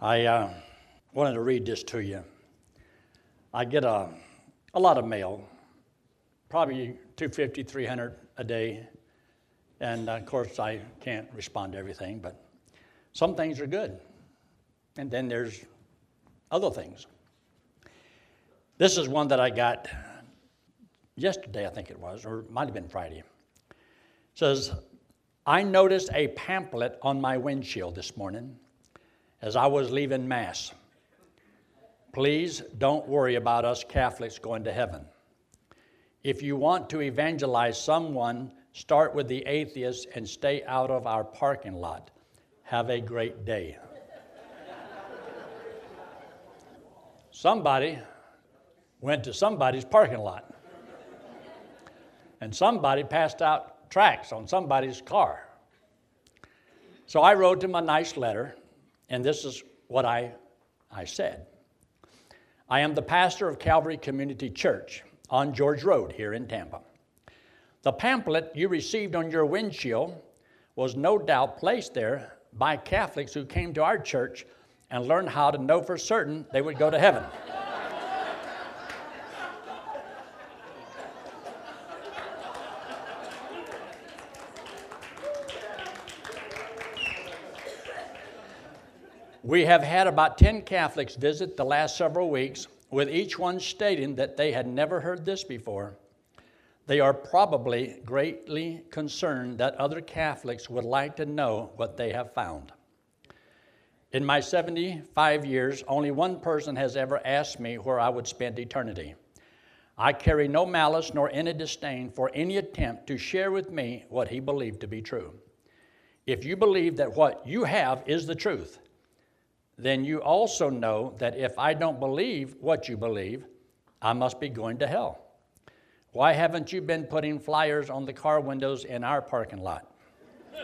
I uh, wanted to read this to you. I get a, a lot of mail, probably 250, 300 a day. And uh, of course, I can't respond to everything, but some things are good. And then there's other things. This is one that I got yesterday, I think it was, or it might have been Friday. It says, I noticed a pamphlet on my windshield this morning as I was leaving Mass. Please don't worry about us Catholics going to heaven. If you want to evangelize someone, start with the atheists and stay out of our parking lot. Have a great day. somebody went to somebody's parking lot, and somebody passed out tracts on somebody's car. So I wrote him a nice letter, and this is what I, I said. I am the pastor of Calvary Community Church on George Road here in Tampa. The pamphlet you received on your windshield was no doubt placed there by Catholics who came to our church and learned how to know for certain they would go to heaven. We have had about 10 Catholics visit the last several weeks, with each one stating that they had never heard this before. They are probably greatly concerned that other Catholics would like to know what they have found. In my 75 years, only one person has ever asked me where I would spend eternity. I carry no malice nor any disdain for any attempt to share with me what he believed to be true. If you believe that what you have is the truth, then you also know that if I don't believe what you believe, I must be going to hell. Why haven't you been putting flyers on the car windows in our parking lot?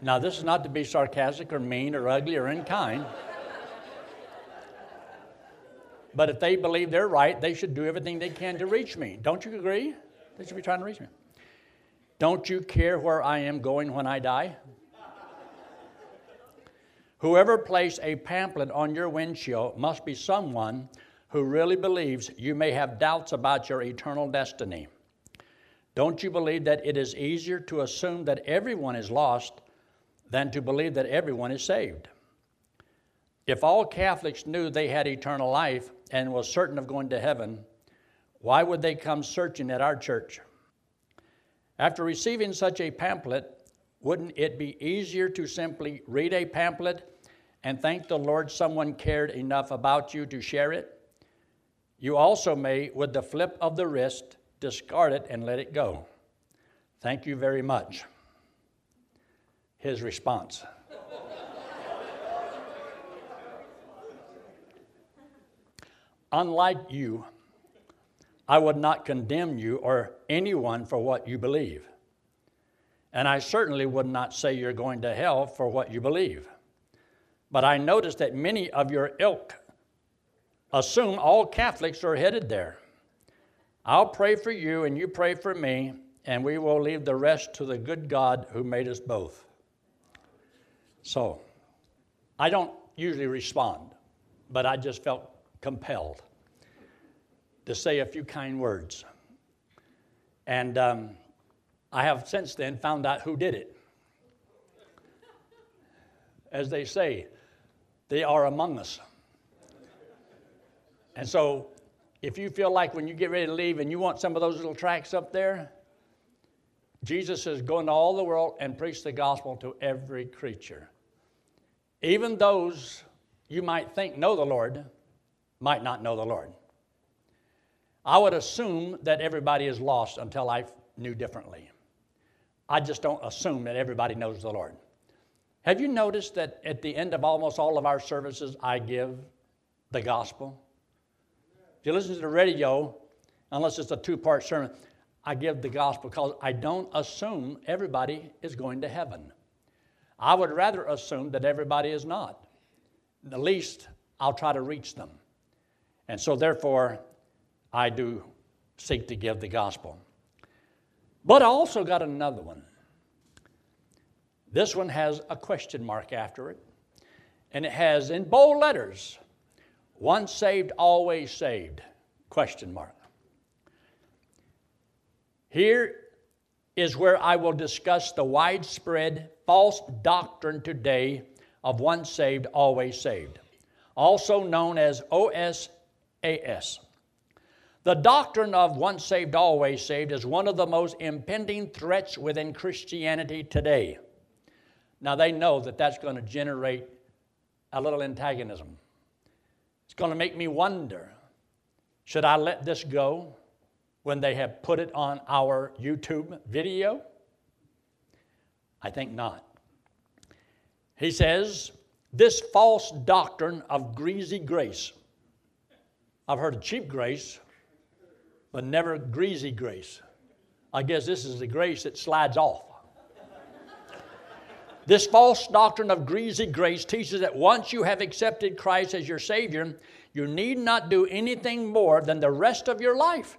now, this is not to be sarcastic or mean or ugly or unkind. But if they believe they're right, they should do everything they can to reach me. Don't you agree? They should be trying to reach me. Don't you care where I am going when I die? Whoever placed a pamphlet on your windshield must be someone who really believes you may have doubts about your eternal destiny. Don't you believe that it is easier to assume that everyone is lost than to believe that everyone is saved? If all Catholics knew they had eternal life and was certain of going to heaven, why would they come searching at our church? After receiving such a pamphlet, wouldn't it be easier to simply read a pamphlet and thank the Lord someone cared enough about you to share it? You also may, with the flip of the wrist, discard it and let it go. Thank you very much. His response. Unlike you, I would not condemn you or anyone for what you believe. And I certainly would not say you're going to hell for what you believe. But I notice that many of your ilk assume all Catholics are headed there. I'll pray for you and you pray for me, and we will leave the rest to the good God who made us both. So, I don't usually respond, but I just felt compelled to say a few kind words. And um, I have since then found out who did it. As they say, they are among us. And so, if you feel like when you get ready to leave and you want some of those little tracks up there, Jesus says, Go into all the world and preach the gospel to every creature. Even those you might think know the Lord might not know the Lord. I would assume that everybody is lost until I knew differently. I just don't assume that everybody knows the Lord. Have you noticed that at the end of almost all of our services, I give the gospel? If you listen to the radio, unless it's a two part sermon, I give the gospel because I don't assume everybody is going to heaven. I would rather assume that everybody is not. At least I'll try to reach them. And so, therefore, I do seek to give the gospel. But I also got another one. This one has a question mark after it, and it has in bold letters, once saved, always saved, question mark. Here is where I will discuss the widespread false doctrine today of once saved, always saved, also known as OSAS. The doctrine of once saved, always saved is one of the most impending threats within Christianity today. Now, they know that that's going to generate a little antagonism. It's going to make me wonder should I let this go when they have put it on our YouTube video? I think not. He says, This false doctrine of greasy grace. I've heard of cheap grace, but never greasy grace. I guess this is the grace that slides off. this false doctrine of greasy grace teaches that once you have accepted Christ as your Savior, you need not do anything more than the rest of your life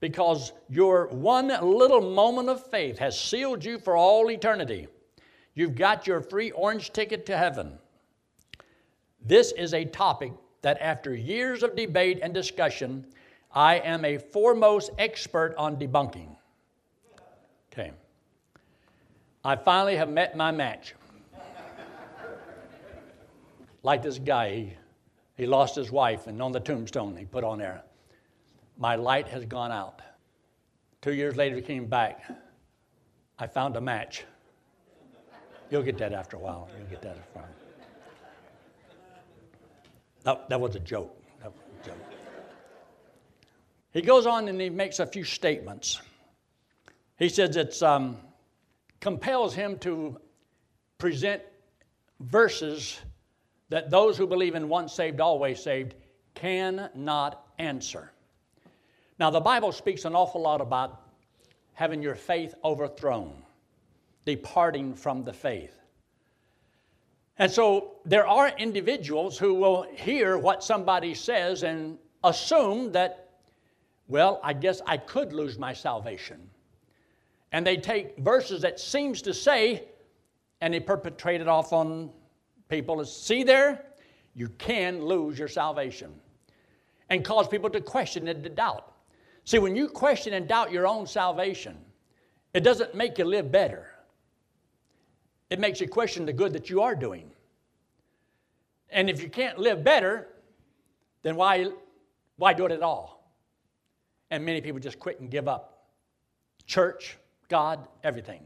because your one little moment of faith has sealed you for all eternity. You've got your free orange ticket to heaven. This is a topic that, after years of debate and discussion, I am a foremost expert on debunking. Okay. I finally have met my match. like this guy, he, he lost his wife, and on the tombstone he put on there, My light has gone out. Two years later, he came back. I found a match. You'll get that after a while. You'll get that after a while. That, that was a joke. That was a joke. He goes on and he makes a few statements. He says it um, compels him to present verses that those who believe in once saved, always saved cannot answer. Now, the Bible speaks an awful lot about having your faith overthrown, departing from the faith. And so there are individuals who will hear what somebody says and assume that well, I guess I could lose my salvation. And they take verses that seems to say, and they perpetrate it off on people. See there, you can lose your salvation. And cause people to question and to doubt. See, when you question and doubt your own salvation, it doesn't make you live better. It makes you question the good that you are doing. And if you can't live better, then why, why do it at all? And many people just quit and give up. Church, God, everything.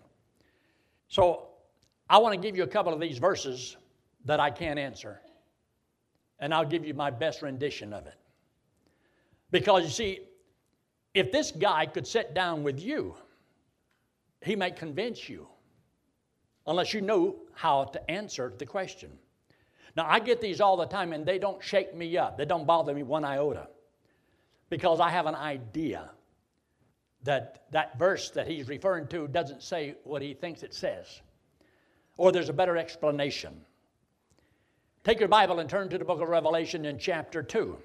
So I want to give you a couple of these verses that I can't answer. And I'll give you my best rendition of it. Because you see, if this guy could sit down with you, he might convince you, unless you know how to answer the question. Now, I get these all the time, and they don't shake me up. They don't bother me one iota because I have an idea that that verse that he's referring to doesn't say what he thinks it says, or there's a better explanation. Take your Bible and turn to the book of Revelation in chapter 2.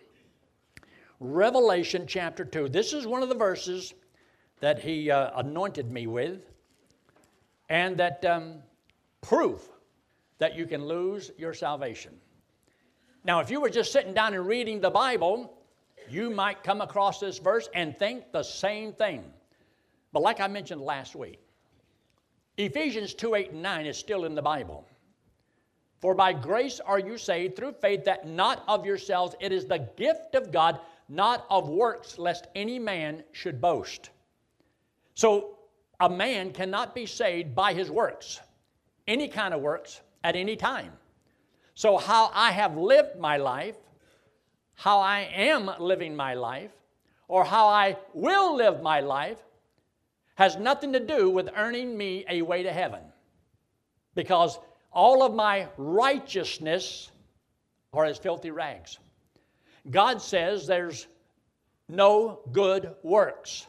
Revelation chapter 2. This is one of the verses that he uh, anointed me with, and that um, proof that you can lose your salvation. Now, if you were just sitting down and reading the Bible, you might come across this verse and think the same thing. But like I mentioned last week, Ephesians 2 8 and 9 is still in the Bible. For by grace are you saved through faith, that not of yourselves, it is the gift of God, not of works, lest any man should boast. So a man cannot be saved by his works, any kind of works, at any time. So, how I have lived my life how I am living my life or how I will live my life has nothing to do with earning me a way to heaven. Because all of my righteousness are as filthy rags. God says there's no good works.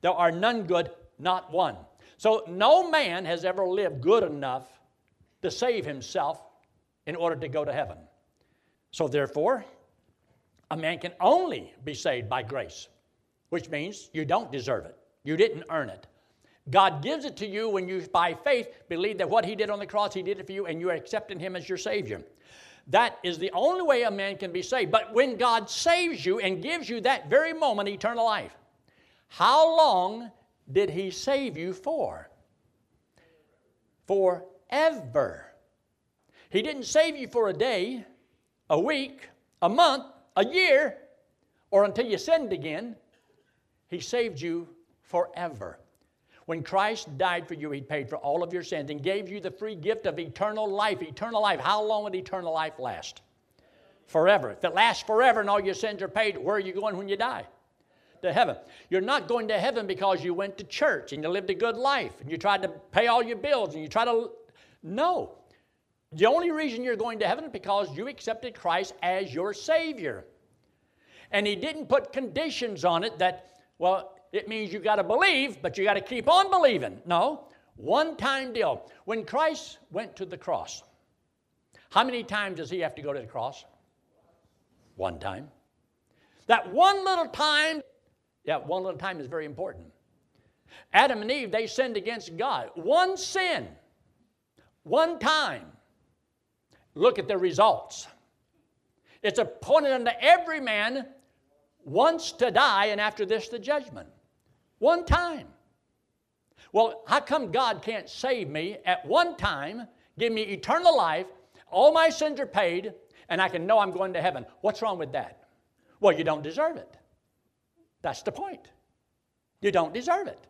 There are none good, not one. So no man has ever lived good enough to save himself in order to go to heaven. So therefore, a man can only be saved by grace, which means you don't deserve it. You didn't earn it. God gives it to you when you, by faith, believe that what He did on the cross, He did it for you, and you are accepting Him as your Savior. That is the only way a man can be saved. But when God saves you and gives you that very moment eternal life, how long did He save you for? Forever. He didn't save you for a day, a week, a month, a year, or until you sinned again. He saved you forever. When Christ died for you, He paid for all of your sins and gave you the free gift of eternal life. Eternal life. How long would eternal life last? Forever. If it lasts forever and all your sins are paid, where are you going when you die? To heaven. You're not going to heaven because you went to church and you lived a good life and you tried to pay all your bills and you tried to. No. The only reason you're going to heaven is because you accepted Christ as your Savior. And He didn't put conditions on it that, well, it means you got to believe, but you got to keep on believing. No, one time deal. When Christ went to the cross, how many times does he have to go to the cross? One time. That one little time, yeah, one little time is very important. Adam and Eve, they sinned against God. One sin, one time. Look at the results. It's appointed unto every man once to die, and after this, the judgment. One time. Well, how come God can't save me at one time, give me eternal life, all my sins are paid, and I can know I'm going to heaven? What's wrong with that? Well, you don't deserve it. That's the point. You don't deserve it.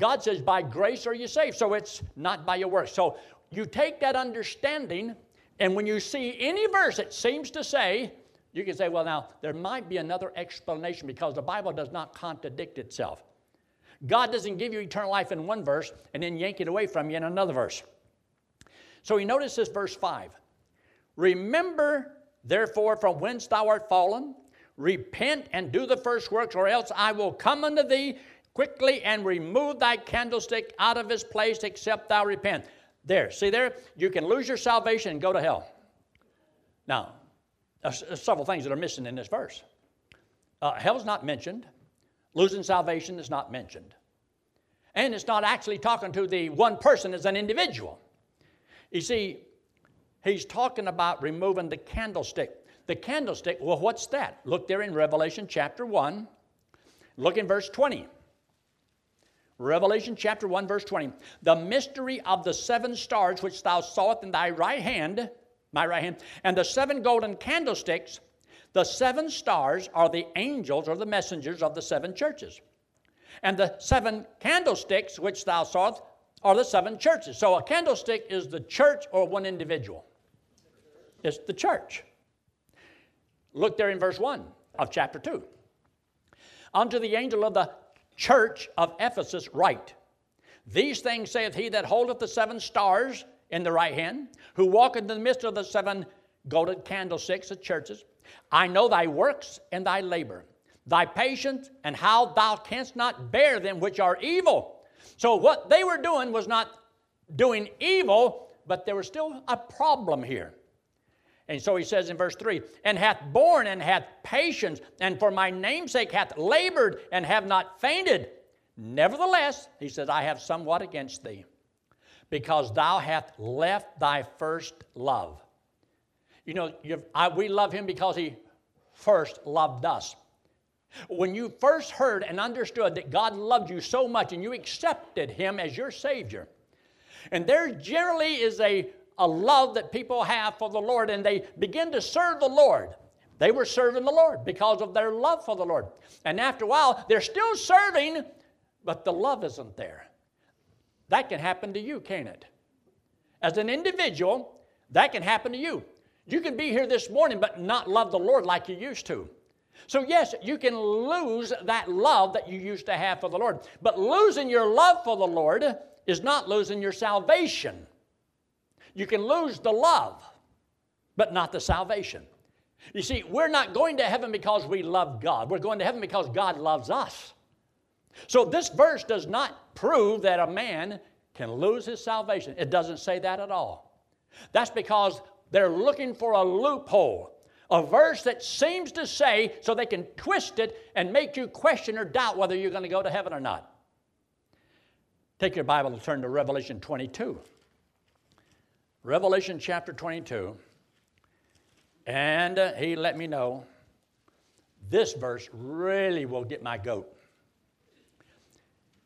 God says, by grace are you saved. So it's not by your works. So you take that understanding, and when you see any verse that seems to say, you can say, well, now, there might be another explanation because the Bible does not contradict itself. God doesn't give you eternal life in one verse and then yank it away from you in another verse. So he notices verse 5. Remember, therefore, from whence thou art fallen, repent and do the first works, or else I will come unto thee quickly and remove thy candlestick out of his place, except thou repent. There, see there? You can lose your salvation and go to hell. Now, uh, several things that are missing in this verse. Uh, hell's not mentioned. Losing salvation is not mentioned. And it's not actually talking to the one person as an individual. You see, he's talking about removing the candlestick. The candlestick, well, what's that? Look there in Revelation chapter 1. Look in verse 20. Revelation chapter 1, verse 20. The mystery of the seven stars which thou sawest in thy right hand, my right hand, and the seven golden candlesticks, the seven stars are the angels or the messengers of the seven churches. And the seven candlesticks which thou sawest are the seven churches. So a candlestick is the church or one individual. It's the church. Look there in verse 1 of chapter 2. Unto the angel of the church of Ephesus write, These things saith he that holdeth the seven stars in the right hand, who walketh in the midst of the seven golden candlesticks of churches. I know thy works and thy labor, thy patience, and how thou canst not bear them which are evil. So, what they were doing was not doing evil, but there was still a problem here. And so he says in verse 3 And hath borne and hath patience, and for my namesake hath labored and have not fainted. Nevertheless, he says, I have somewhat against thee because thou hast left thy first love. You know, I, we love him because he first loved us. When you first heard and understood that God loved you so much and you accepted him as your Savior, and there generally is a, a love that people have for the Lord and they begin to serve the Lord. They were serving the Lord because of their love for the Lord. And after a while, they're still serving, but the love isn't there. That can happen to you, can't it? As an individual, that can happen to you. You can be here this morning but not love the Lord like you used to. So, yes, you can lose that love that you used to have for the Lord. But losing your love for the Lord is not losing your salvation. You can lose the love, but not the salvation. You see, we're not going to heaven because we love God. We're going to heaven because God loves us. So this verse does not prove that a man can lose his salvation. It doesn't say that at all. That's because they're looking for a loophole, a verse that seems to say so they can twist it and make you question or doubt whether you're going to go to heaven or not. Take your Bible and turn to Revelation 22. Revelation chapter 22. And uh, he let me know this verse really will get my goat.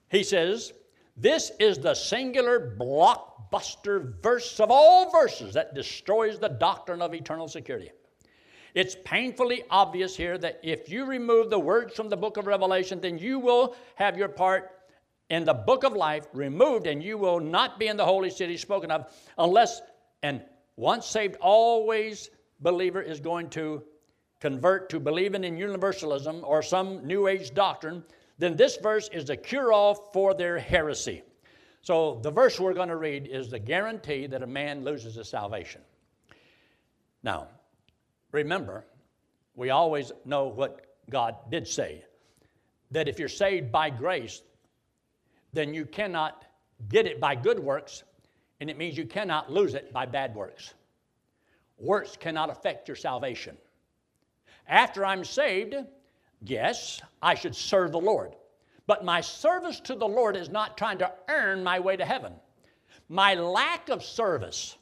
He says, This is the singular blockbuster verse of all verses that destroys the doctrine of eternal security. It's painfully obvious here that if you remove the words from the book of Revelation, then you will have your part in the book of life removed, and you will not be in the holy city spoken of unless, and once saved, always believer is going to convert to believing in universalism or some New Age doctrine, then this verse is the cure all for their heresy. So the verse we're going to read is the guarantee that a man loses his salvation. Now, remember, we always know what God did say that if you're saved by grace, then you cannot get it by good works, and it means you cannot lose it by bad works. Works cannot affect your salvation. After I'm saved, yes, I should serve the Lord. But my service to the Lord is not trying to earn my way to heaven. My lack of service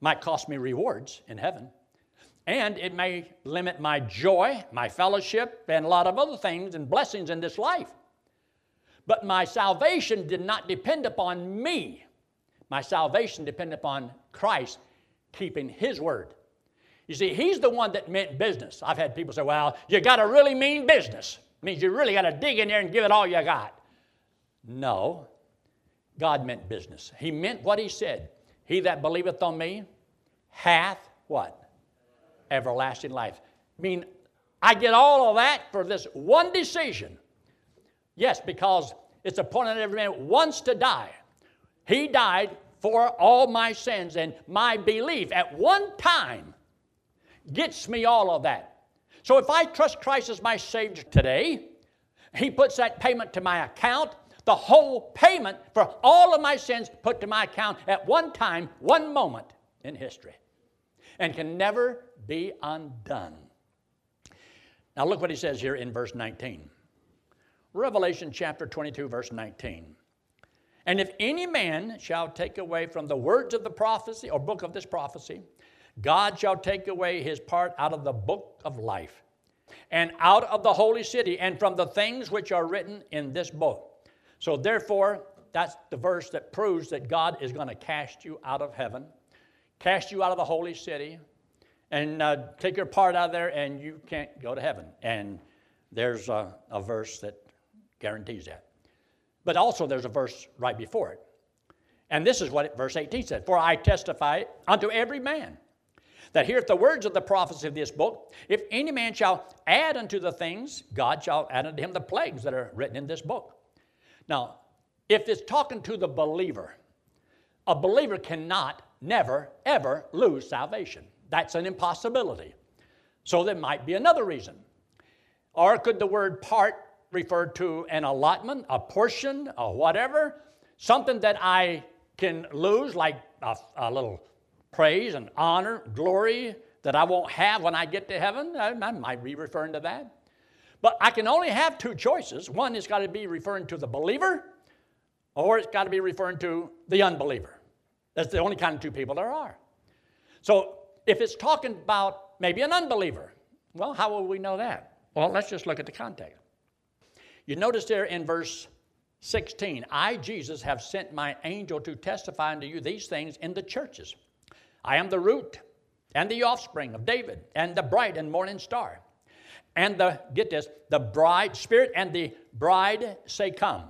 might cost me rewards in heaven. And it may limit my joy, my fellowship, and a lot of other things and blessings in this life. But my salvation did not depend upon me. My salvation depended upon Christ keeping His word. You see, he's the one that meant business. I've had people say, well, you got to really mean business. It means you really got to dig in there and give it all you got. No, God meant business. He meant what he said. He that believeth on me hath what? Everlasting life. I mean, I get all of that for this one decision. Yes, because it's appointed every man once to die. He died for all my sins and my belief at one time gets me all of that. So if I trust Christ as my Savior today, He puts that payment to my account, the whole payment for all of my sins put to my account at one time, one moment in history, and can never be undone. Now look what He says here in verse 19. Revelation chapter 22, verse 19. And if any man shall take away from the words of the prophecy or book of this prophecy, God shall take away his part out of the book of life and out of the holy city and from the things which are written in this book. So, therefore, that's the verse that proves that God is going to cast you out of heaven, cast you out of the holy city, and uh, take your part out of there, and you can't go to heaven. And there's a, a verse that guarantees that. But also, there's a verse right before it. And this is what verse 18 said For I testify unto every man that heareth the words of the prophecy of this book, if any man shall add unto the things, God shall add unto him the plagues that are written in this book. Now, if it's talking to the believer, a believer cannot, never, ever lose salvation. That's an impossibility. So there might be another reason. Or could the word part refer to an allotment, a portion, a whatever? Something that I can lose, like a, a little praise and honor, glory that I won't have when I get to heaven. I, I might be referring to that. But I can only have two choices. One has got to be referring to the believer, or it's got to be referring to the unbeliever. That's the only kind of two people there are. So if it's talking about maybe an unbeliever, well, how will we know that? Well, let's just look at the context. You notice there in verse 16, I, Jesus, have sent my angel to testify unto you these things in the churches. I am the root and the offspring of David and the bright and morning star. And the, get this, the bride, spirit and the bride say, Come.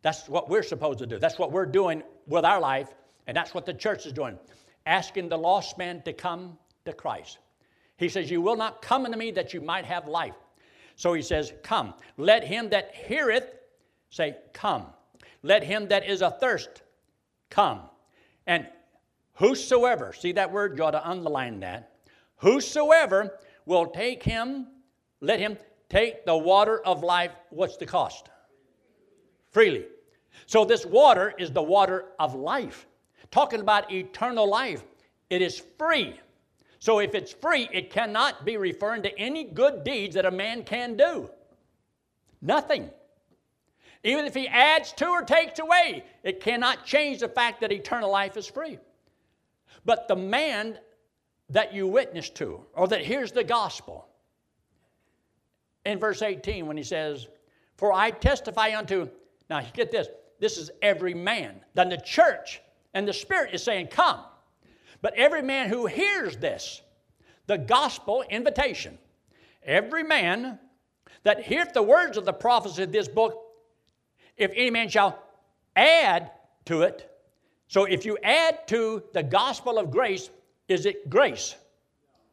That's what we're supposed to do. That's what we're doing with our life, and that's what the church is doing. Asking the lost man to come to Christ. He says, You will not come unto me that you might have life. So he says, Come. Let him that heareth say, Come. Let him that is athirst come. And Whosoever, see that word? You ought to underline that. Whosoever will take him, let him take the water of life. What's the cost? Freely. So this water is the water of life. Talking about eternal life, it is free. So if it's free, it cannot be referring to any good deeds that a man can do. Nothing. Even if he adds to or takes away, it cannot change the fact that eternal life is free. But the man that you witness to, or that hears the gospel, in verse 18 when he says, For I testify unto, now get this, this is every man. Then the church and the Spirit is saying, Come. But every man who hears this, the gospel invitation, every man that heareth the words of the prophecy of this book, if any man shall add to it, so if you add to the gospel of grace, is it grace?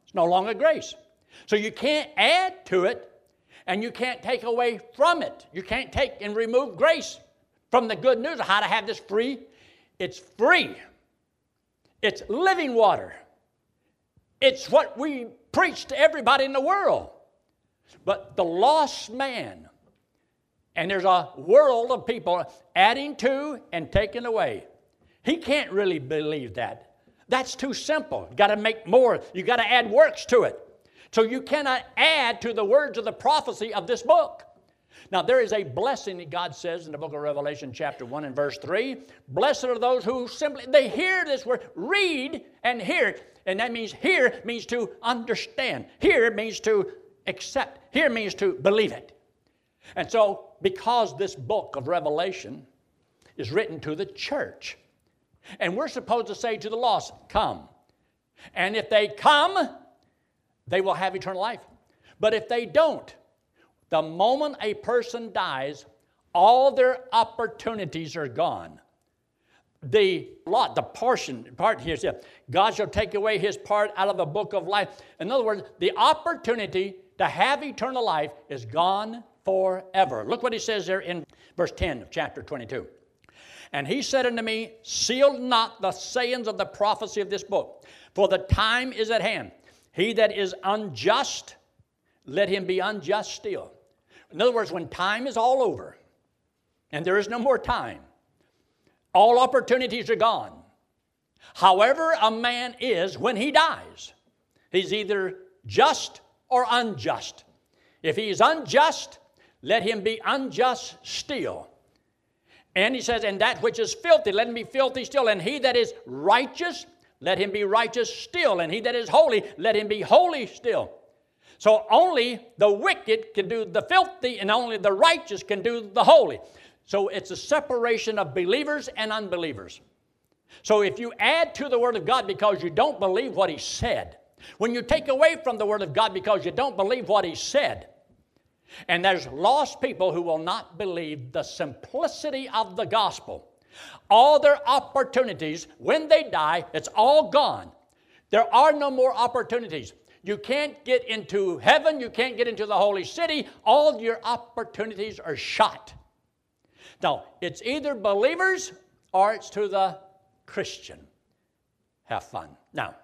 It's no longer grace. So you can't add to it and you can't take away from it. You can't take and remove grace from the good news of how to have this free. It's free, it's living water. It's what we preach to everybody in the world. But the lost man, and there's a world of people adding to and taking away. He can't really believe that. That's too simple. You got to make more. You got to add works to it. So you cannot add to the words of the prophecy of this book. Now, there is a blessing that God says in the book of Revelation, chapter 1 and verse 3. Blessed are those who simply, they hear this word, read and hear. And that means hear means to understand. Hear means to accept. Hear means to believe it. And so, because this book of Revelation is written to the church, and we're supposed to say to the lost, Come. And if they come, they will have eternal life. But if they don't, the moment a person dies, all their opportunities are gone. The lot, the portion, part here says, God shall take away his part out of the book of life. In other words, the opportunity to have eternal life is gone forever. Look what he says there in verse 10 of chapter 22. And he said unto me, Seal not the sayings of the prophecy of this book, for the time is at hand. He that is unjust, let him be unjust still. In other words, when time is all over and there is no more time, all opportunities are gone. However, a man is when he dies, he's either just or unjust. If he is unjust, let him be unjust still. And he says, And that which is filthy, let him be filthy still. And he that is righteous, let him be righteous still. And he that is holy, let him be holy still. So only the wicked can do the filthy, and only the righteous can do the holy. So it's a separation of believers and unbelievers. So if you add to the Word of God because you don't believe what He said, when you take away from the Word of God because you don't believe what He said, and there's lost people who will not believe the simplicity of the gospel. All their opportunities, when they die, it's all gone. There are no more opportunities. You can't get into heaven, you can't get into the holy city. All your opportunities are shot. Now, it's either believers or it's to the Christian. Have fun. Now,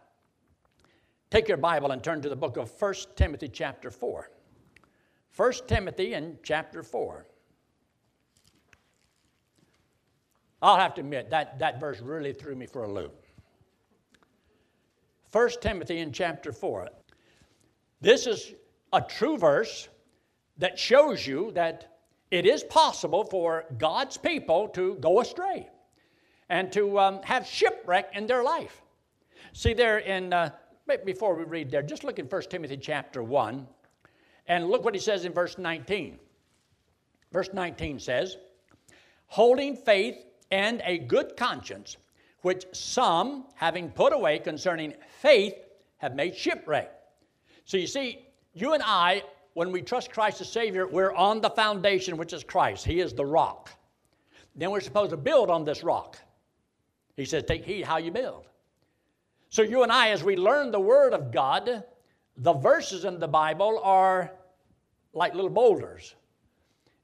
take your Bible and turn to the book of 1 Timothy, chapter 4. 1 Timothy in chapter 4. I'll have to admit, that, that verse really threw me for a loop. 1 Timothy in chapter 4. This is a true verse that shows you that it is possible for God's people to go astray and to um, have shipwreck in their life. See, there in, uh, before we read there, just look in 1 Timothy chapter 1 and look what he says in verse 19. Verse 19 says, Holding faith and a good conscience, which some, having put away concerning faith, have made shipwreck. So you see, you and I, when we trust Christ as Savior, we're on the foundation, which is Christ. He is the rock. Then we're supposed to build on this rock. He says, Take heed how you build. So you and I, as we learn the Word of God, the verses in the Bible are like little boulders.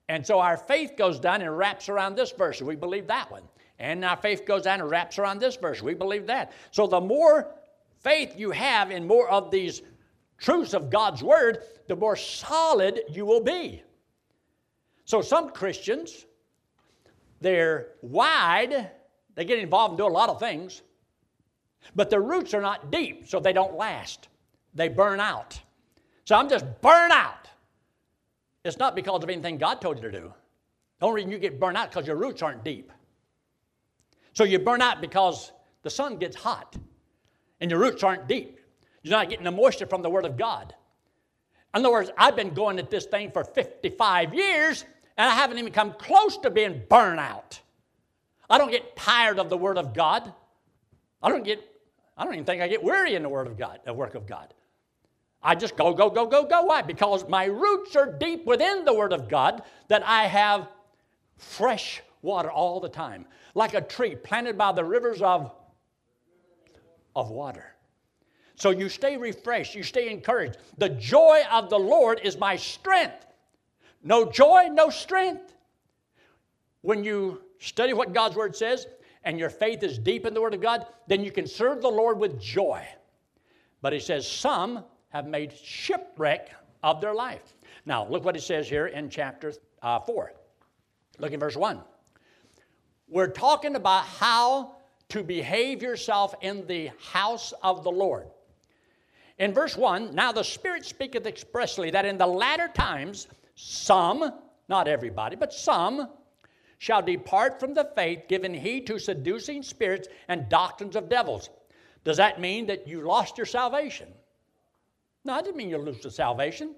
And so our faith goes down and wraps around this verse. We believe that one. And our faith goes down and wraps around this verse. We believe that. So the more faith you have in more of these truths of God's Word, the more solid you will be. So some Christians, they're wide, they get involved and do a lot of things, but their roots are not deep, so they don't last. They burn out. So I'm just burn out. It's not because of anything God told you to do. The only reason you get burned out because your roots aren't deep. So you burn out because the sun gets hot and your roots aren't deep. You're not getting the moisture from the Word of God. In other words, I've been going at this thing for 55 years and I haven't even come close to being burned out. I don't get tired of the Word of God. I don't get, I don't even think I get weary in the Word of God, the work of God. I just go, go, go, go, go. Why? Because my roots are deep within the Word of God that I have fresh water all the time, like a tree planted by the rivers of, of water. So you stay refreshed, you stay encouraged. The joy of the Lord is my strength. No joy, no strength. When you study what God's Word says and your faith is deep in the Word of God, then you can serve the Lord with joy. But he says, some have made shipwreck of their life. Now, look what he says here in chapter uh, 4. Look in verse 1. We're talking about how to behave yourself in the house of the Lord. In verse 1, now the Spirit speaketh expressly that in the latter times some, not everybody, but some, shall depart from the faith, giving heed to seducing spirits and doctrines of devils. Does that mean that you lost your salvation? No, it doesn't mean you lose your salvation.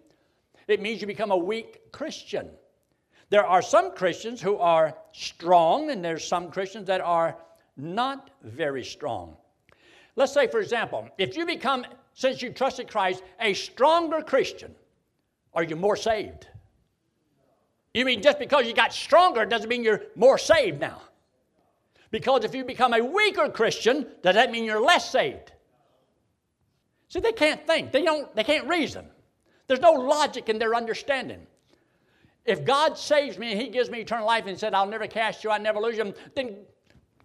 It means you become a weak Christian. There are some Christians who are strong, and there's some Christians that are not very strong. Let's say, for example, if you become, since you trusted Christ, a stronger Christian, are you more saved? You mean just because you got stronger doesn't mean you're more saved now? Because if you become a weaker Christian, does that mean you're less saved? See, they can't think. They don't. They can't reason. There's no logic in their understanding. If God saves me and He gives me eternal life and said, I'll never cast you, I never lose you, then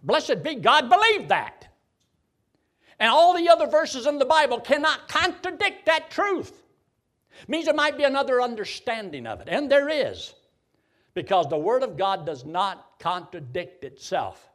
blessed be God, believe that. And all the other verses in the Bible cannot contradict that truth. It means there might be another understanding of it, and there is, because the Word of God does not contradict itself.